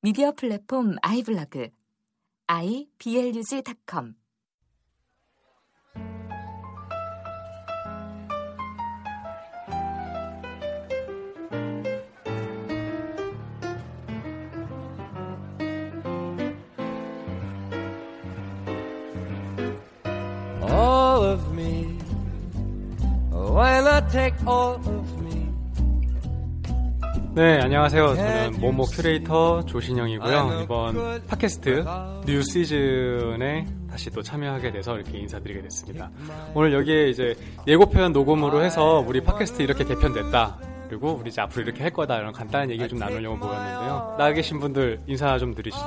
미디어 플랫폼 아이블로그 iblog.com all of me. Why not take all of? 네, 안녕하세요. 저는 모모 큐레이터 조신영이고요. 이번 팟캐스트 new 시즌에 다시 또 참여하게 돼서 이렇게 인사드리게 됐습니다. 오늘 여기에 이제 예고편 녹음으로 해서 우리 팟캐스트 이렇게 개편됐다. 그리고 우리 이제 앞으로 이렇게 할 거다. 이런 간단한 얘기를 좀 나누려고 모였는데요. 나와 계신 분들 인사 좀 드리시죠.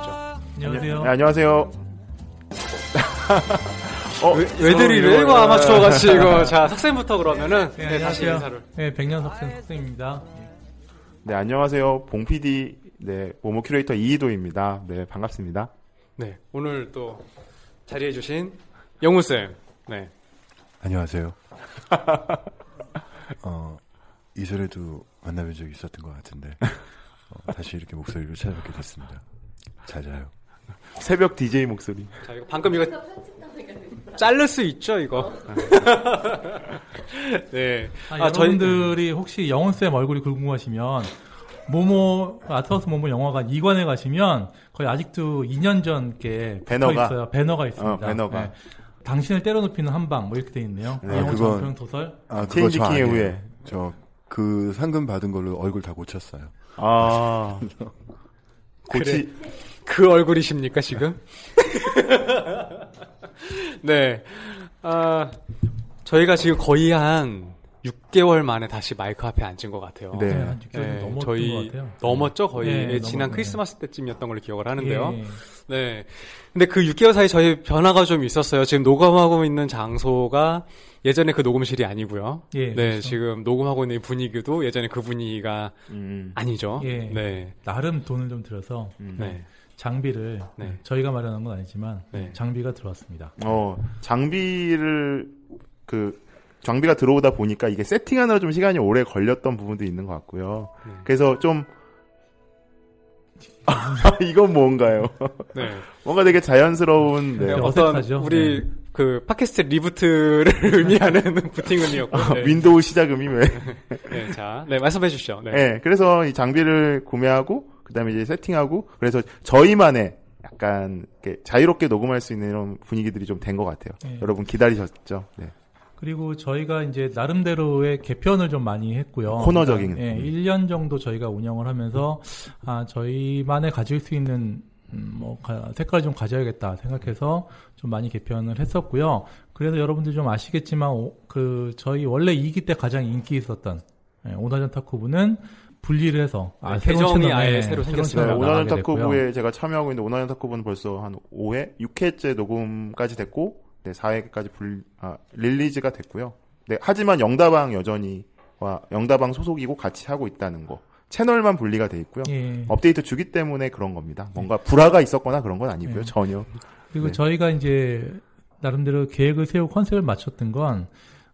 안녕하세요. 네, 안녕하세요. 어, 왜, 왜들이래? 이거, 아마추어 같이 이거. 자, 석쌤부터 그러면은 네, 네, 다시. 인사를. 네, 백년석생 석생입니다. 네, 안녕하세요. 봉PD, 네, 모모 큐레이터 이희도입니다. 네, 반갑습니다. 네, 오늘 또 자리해주신 영우쌤. 네. 안녕하세요. 어, 이전에도 만나뵌 적이 있었던 것 같은데 어, 다시 이렇게 목소리로 찾아뵙게 됐습니다. 잘 자요. 새벽 DJ 목소리. 자, 이거 방금 이거 자를 수 있죠, 이거. 네. 아, 여러분들이 혹시 영훈쌤 얼굴이 궁금하시면 모모 아트하우스 모모 영화관 2관에 가시면 거의 아직도 2년 전께 배너가? 있어요. 배너가 있습니다. 어, 배너가. 당신을 때려눕히는 한방 뭐 이렇게 돼 있네요. 네, 그건- 장편 도설. 아, 그거 저 아니에요. 후예. 저그 상금 받은 걸로 얼굴 다 고쳤어요. 아. 고치, 그 얼굴이십니까, 지금? 네. 아, 저희가 지금 거의 한 6개월 만에 다시 마이크 앞에 앉은 것 같아요. 네. 네, 한 6개월 네, 넘었던 저희 같아요. 넘었죠, 거의. 네, 예, 지난 넘었네. 크리스마스 때쯤이었던 걸로 기억을 하는데요. 예. 네. 근데 그 6개월 사이 저희 변화가 좀 있었어요. 지금 녹음하고 있는 장소가 예전에 그 녹음실이 아니고요. 예, 네, 그렇죠. 지금 녹음하고 있는 이 분위기도 예전에 그 분위기가 음. 아니죠. 예. 네. 나름 돈을 좀 들여서 네. 장비를 네. 저희가 마련한 건 아니지만 네. 장비가 들어왔습니다. 어, 장비를, 그, 장비가 들어오다 보니까 이게 세팅하느라 좀 시간이 오래 걸렸던 부분도 있는 것 같고요. 네. 그래서 좀, 이건 뭔가요? 네. 뭔가 되게 자연스러운, 네. 네, 어떤 어색하죠? 우리 그 팟캐스트 reboot를 의미하는 부팅음이었고. 네. 윈도우 시작음이 왜? 네, 자, 네 말씀해 주시죠. 네. 네, 그래서 이 장비를 구매하고 그다음에 이제 세팅하고 그래서 저희만의 약간 자유롭게 녹음할 수 있는 이런 분위기들이 좀 된 것 같아요. 네. 여러분 기다리셨죠? 네. 그리고 저희가 이제 나름대로의 개편을 좀 많이 했고요. 코너적인. 예, 음. 1년 정도 저희가 운영을 하면서 아, 저희만의 가질 수 있는 음, 뭐 가- 색깔을 좀 가져야겠다 생각해서 좀 많이 개편을 했었고요. 그래서 여러분들 좀 아시겠지만 오- 그 저희 원래 2기 때 가장 인기 있었던 예, 오나전 타쿠부는 분리를 해서 아, 네, 새로운 계정이 아예 예, 새로 생겼습니다. 네, 됐고요. 탁구부에 제가 참여하고 있는데 오나전 탁구부는 벌써 한 5회, 6회째 녹음까지 됐고 네, 4회까지 불, 아, 릴리즈가 됐고요. 네, 하지만 영다방 여전히 와 영다방 소속이고 같이 하고 있다는 거. 채널만 분리가 돼 있고요. 예. 업데이트 주기 때문에 그런 겁니다. 뭔가 불화가 있었거나 그런 건 아니고요. 네. 전혀. 그리고 네. 저희가 이제 나름대로 계획을 세우고 컨셉을 맞췄던 건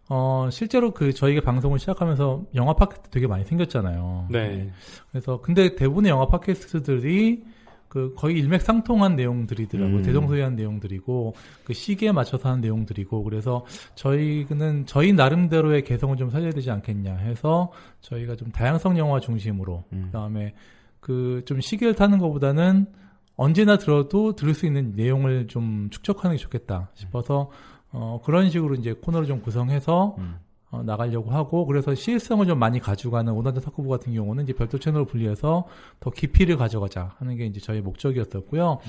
어, 실제로 그 저희가 방송을 시작하면서 영화 팟캐스트 되게 많이 생겼잖아요. 네. 그래서 근데 대부분의 영화 팟캐스트들이 그 거의 일맥상통한 내용들이더라고요. 음. 대동소이한 내용들이고 그 시기에 맞춰서 하는 내용들이고 그래서 저희는 저희 나름대로의 개성을 좀 살려야 되지 않겠냐 해서 저희가 좀 다양성 영화 중심으로 음. 그다음에 그 좀 시기를 타는 것보다는 언제나 들어도 들을 수 있는 내용을 좀 축적하는 게 좋겠다 싶어서 어 그런 식으로 이제 코너를 좀 구성해서 음. 어, 나가려고 하고 그래서 시일성을 좀 많이 가져가는 오나전 탁구부 같은 경우는 이제 별도 채널로 분리해서 더 깊이를 가져가자 하는 게 이제 저희 목적이었었고요.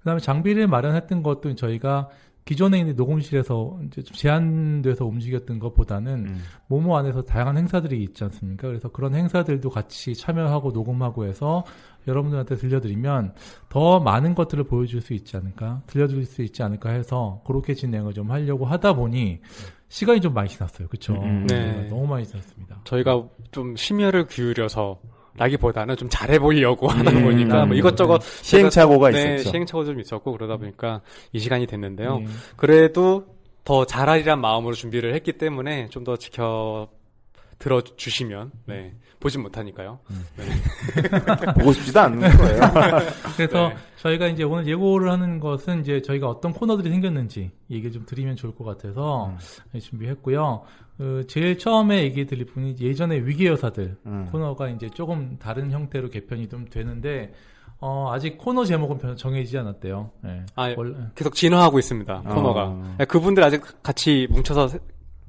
그다음에 장비를 마련했던 것도 저희가 기존에 있는 녹음실에서 이제 좀 제한돼서 움직였던 것보다는 음. 모모 안에서 다양한 행사들이 있지 않습니까? 그래서 그런 행사들도 같이 참여하고 녹음하고 해서 여러분들한테 들려드리면 더 많은 것들을 보여줄 수 있지 않을까, 들려드릴 수 있지 않을까 해서 그렇게 진행을 좀 하려고 하다 보니 시간이 좀 많이 지났어요. 그렇죠? 음, 네. 너무 많이 지났습니다. 저희가 좀 심혈을 기울여서 라기보다는 좀 잘해보려고 하다 음, 보니까 뭐 네. 이것저것 시행착오가 네, 있었죠. 시행착오도 좀 있었고 그러다 보니까 이 시간이 됐는데요. 예. 그래도 더 잘하리란 마음으로 준비를 했기 때문에 좀 더 지켜 들어주시면 네 보진 못하니까요. 보고 싶지도 않는 거예요. 그래서 네. 저희가 이제 오늘 예고를 하는 것은 이제 저희가 어떤 코너들이 생겼는지 얘기 좀 드리면 좋을 것 같아서 네, 준비했고요. 그 제일 처음에 얘기 드릴 분이 예전에 위기 여사들 음. 코너가 이제 조금 다른 형태로 개편이 좀 되는데 어, 아직 코너 제목은 변- 정해지지 않았대요. 네. 아, 원래- 계속 진화하고 있습니다 코너가. 어. 네, 그분들 아직 같이 뭉쳐서 세-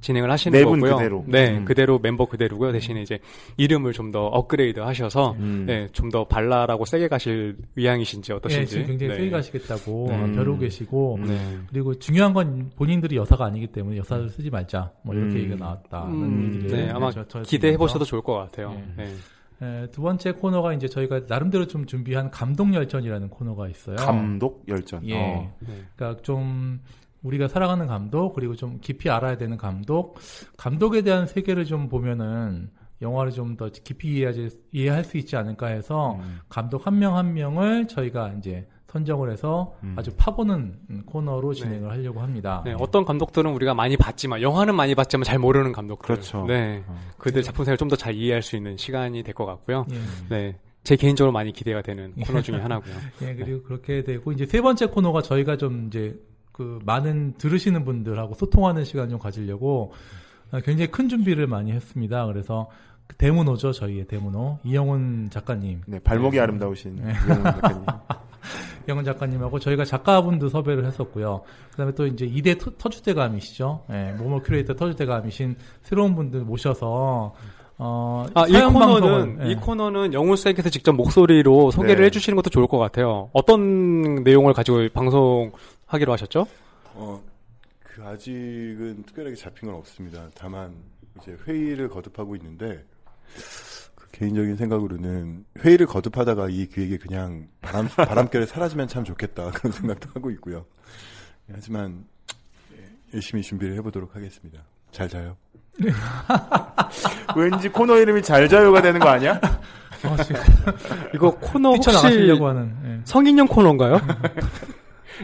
진행을 하시는 네분 거고요. 그대로. 네, 음. 그대로 멤버 그대로고요. 대신에 이제 이름을 좀 더 업그레이드 하셔서 음. 네, 좀 더 발랄하고 세게 가실 의향이신지 예, 어떠신지. 지금 굉장히 네. 세게 가시겠다고 음. 어, 벼르고 계시고 네. 그리고 중요한 건 본인들이 여사가 아니기 때문에 여사를 쓰지 말자 뭐 이렇게 음. 얘기가 나왔다는 음, 얘기를 네, 아마 저- 저- 기대해 보셔도 좋을 것 같아요. 네. 네. 에, 두 번째 코너가 이제 저희가 나름대로 좀 준비한 감동 열전이라는 코너가 있어요. 감독 열전. 예. 어. 네. 그러니까 좀 우리가 살아가는 감독 그리고 좀 깊이 알아야 되는 감독 감독에 대한 세계를 좀 보면은 영화를 좀 더 깊이 이해하지, 이해할 수 있지 않을까 해서 음. 감독 한 명한 명을 저희가 이제 선정을 해서 음. 아주 파보는 음, 코너로 진행을 하려고 합니다. 네, 어떤 감독들은 우리가 많이 봤지만 영화는 많이 봤지만 잘 모르는 감독들. 그렇죠. 네. 어. 그들 작품생을 좀 더 잘 이해할 수 있는 시간이 될 것 같고요. 예. 네. 제 개인적으로 많이 기대가 되는 코너 중에 하나고요. 예, 그리고 그렇게 되고 이제 세 번째 코너가 저희가 좀 이제 그 많은 들으시는 분들하고 소통하는 시간 좀 가지려고 어, 굉장히 큰 준비를 많이 했습니다. 그래서 그 대문호죠, 저희의 대문호 이영훈 작가님, 네, 발목이 아름다우신 이영훈 작가님. 이영훈 작가님하고 저희가 작가분도 섭외를 했었고요. 그다음에 또 이제 이대 터- 터주대감이시죠, 예, 모모 큐레이터 터주대감이신 새로운 분들 모셔서 어, 아, 이 코너는, 예. 이 코너는 영훈 쌤께서 직접 목소리로 소개를 네. 해주시는 것도 좋을 것 같아요. 어떤 내용을 가지고 방송 하기로 하셨죠? 어, 그 아직은 특별하게 잡힌 건 없습니다. 다만 이제 회의를 거듭하고 있는데 그 개인적인 생각으로는 회의를 거듭하다가 이 기획이 그냥 바람 바람결에 사라지면 참 좋겠다 그런 생각도 하고 있고요. 하지만 예, 열심히 준비를 해보도록 하겠습니다. 잘 자요. 왠지 코너 이름이 잘 자요가 되는 거 아니야? 어, 지금 이거 코너 혹시 하는 예. 성인용 코너인가요?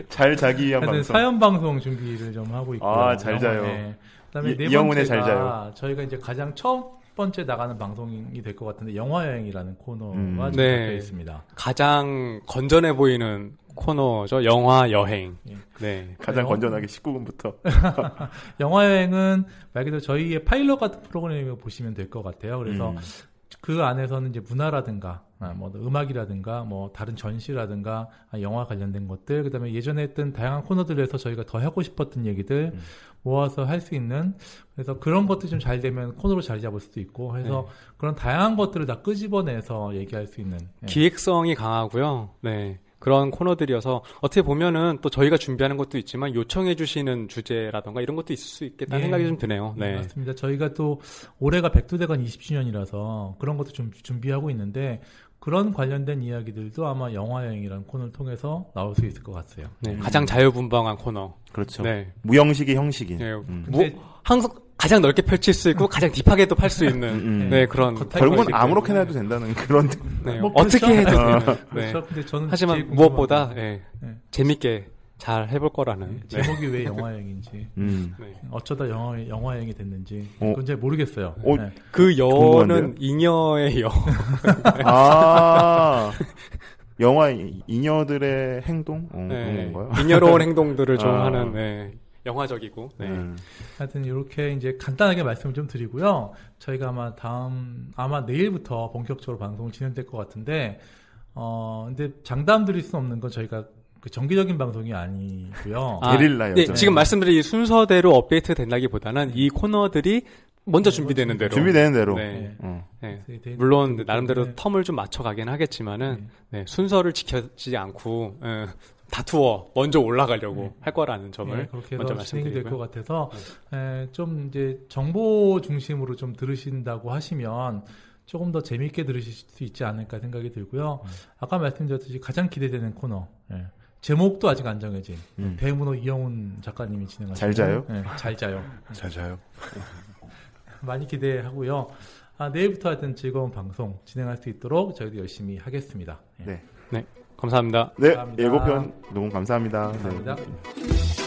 잘 자기 위한 방송. 사연 방송 준비를 좀 하고 있고요. 아, 잘 자요. 네. 그다음에 이- 네 이영훈의 잘 번째가 자요. 저희가 이제 가장 첫 번째 나가는 방송이 될 것 같은데 영화 여행이라는 코너가 음. 네. 있습니다. 가장 건전해 보이는 코너죠. 영화 여행. 예. 네. 가장 어. 건전하게 19분부터. 영화 여행은 말 그대로 저희의 파일럿 같은 프로그램을 보시면 될 것 같아요. 그래서 음. 그 안에서는 이제 문화라든가 아, 뭐 음악이라든가 뭐 다른 전시라든가 아, 영화 관련된 것들 그다음에 예전에 했던 다양한 코너들에서 저희가 더 하고 싶었던 얘기들 음. 모아서 할 수 있는 그래서 그런 것들이 좀잘 되면 코너로 자리 잡을 수도 있고 해서 그런 다양한 것들을 다 끄집어내서 얘기할 수 있는 예. 기획성이 강하고요. 네. 그런 코너들이어서 어떻게 보면은 또 저희가 준비하는 것도 있지만 요청해 주시는 주제라던가 이런 것도 있을 수 있겠다는 예. 생각이 좀 드네요. 네, 네. 맞습니다. 저희가 또 올해가 백두대간 20주년이라서 그런 것도 좀 준비하고 있는데 그런 관련된 이야기들도 아마 영화 여행이라는 코너를 통해서 나올 수 있을 것 같아요. 네, 가장 자유분방한 코너. 그렇죠. 네. 무형식이 형식인. 네. 음. 뭐, 항상 가장 넓게 펼칠 수 있고 가장 딥하게도 팔 수 있는 음. 네, 그런 결국은 아무렇게나. 해도 된다는 그런. 네, 뭐 어떻게 그렇죠. 해도 되는. 네. 그렇죠. 근데 저는 하지만 무엇보다 예, 네. 재밌게 잘 해볼 거라는. 건 네. 제목이 왜 영화 여행인지 음. 네. 어쩌다 영화 영화 여행이 됐는지 어. 그건 잘 모르겠어요. 어, 네. 그 여는? 잉여의 여. 아. 영화 이- 이녀들의 행동? 어, 네. 그런 건가요? 잉여로운 행동들을 좀 아. 하는 네, 영화적이고. 네. 음. 하여튼 이렇게 이제 간단하게 말씀을 좀 드리고요. 저희가 아마 다음 아마 내일부터 본격적으로 방송을 진행될 것 같은데 어 근데 장담 드릴 수 없는 건 저희가 그 정기적인 방송이 아니고요. 아, 게릴라 네. 지금 말씀드린 이 순서대로 업데이트 된다기보다는 이 코너들이 먼저 준비되는 대로. 준비되는 대로. 네. 어. 네. 그래서 데- 물론 데- 나름대로 네. 텀을 좀 맞춰가긴 하겠지만은 네, 순서를 지켜지지 않고 예, 다투어 먼저 올라가려고 할 거라는 점을 네, 그렇게 먼저 말씀드리고요. 같아서 에, 좀 이제 정보 중심으로 좀 들으신다고 하시면 조금 더 재미있게 들으실 수 있지 않을까 생각이 들고요. 아까 말씀드렸듯이 가장 기대되는 코너. 예. 제목도 아직 안 정해진 음. 대문호 이영훈 작가님이 진행하시는 잘 자요? 예, 잘 자요. 잘 자요. 많이 기대하고요. 아, 내일부터 하여튼 즐거운 방송 진행할 수 있도록 저희도 열심히 하겠습니다. 예. 네. 감사합니다. 네, 감사합니다. 예고편 녹음 감사합니다. 네. 감사합니다. Baby,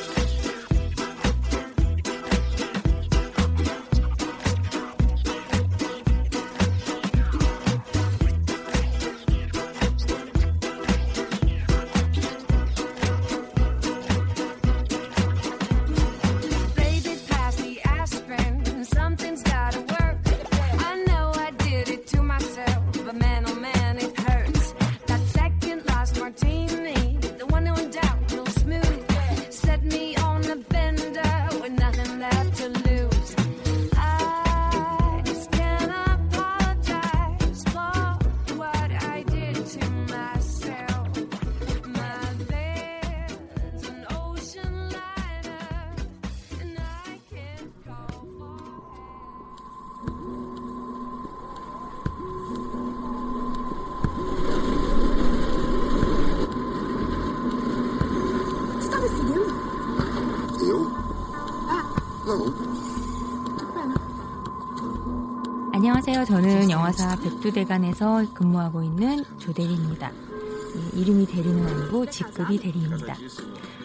안녕하세요. 저는 영화사 백두대간에서 근무하고 있는 조대리입니다. 예, 이름이 대리는 아니고 직급이 대리입니다.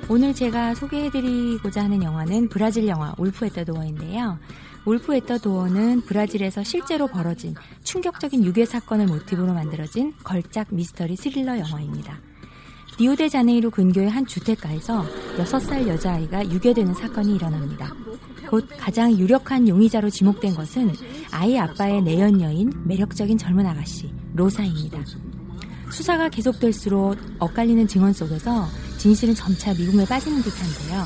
오늘 제가 소개해드리고자 하는 영화는 브라질 영화 울프 에터 도어인데요. 울프 에터 도어는 브라질에서 실제로 벌어진 충격적인 유괴 사건을 모티브로 만들어진 걸작 미스터리 스릴러 영화입니다. 리오데자네이루 근교의 한 주택가에서 6살 여자아이가 유괴되는 사건이 일어납니다. 곧 가장 유력한 용의자로 지목된 것은 아이 아빠의 내연 여인, 매력적인 젊은 아가씨, 로사입니다. 수사가 계속될수록 엇갈리는 증언 속에서 진실은 점차 미궁에 빠지는 듯한데요.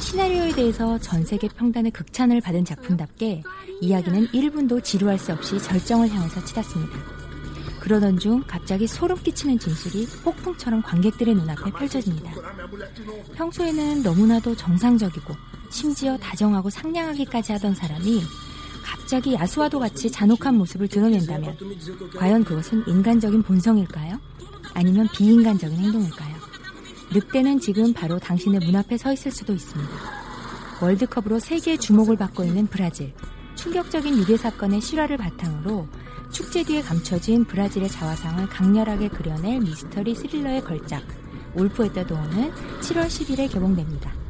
시나리오에 대해서 전 세계 평단의 극찬을 받은 작품답게 이야기는 1분도 지루할 수 없이 절정을 향해서 치닫습니다. 그러던 중 갑자기 소름 끼치는 진실이 폭풍처럼 관객들의 눈앞에 펼쳐집니다. 평소에는 너무나도 정상적이고 심지어 다정하고 상냥하기까지 하던 사람이 갑자기 야수와도 같이 잔혹한 모습을 드러낸다면 과연 그것은 인간적인 본성일까요? 아니면 비인간적인 행동일까요? 늑대는 지금 바로 당신의 문 앞에 서 있을 수도 있습니다. 월드컵으로 세계의 주목을 받고 있는 브라질. 충격적인 유괴 사건의 실화를 바탕으로 축제 뒤에 감춰진 브라질의 자화상을 강렬하게 그려낼 미스터리 스릴러의 걸작 울프 에터 도어는 7월 10일에 개봉됩니다.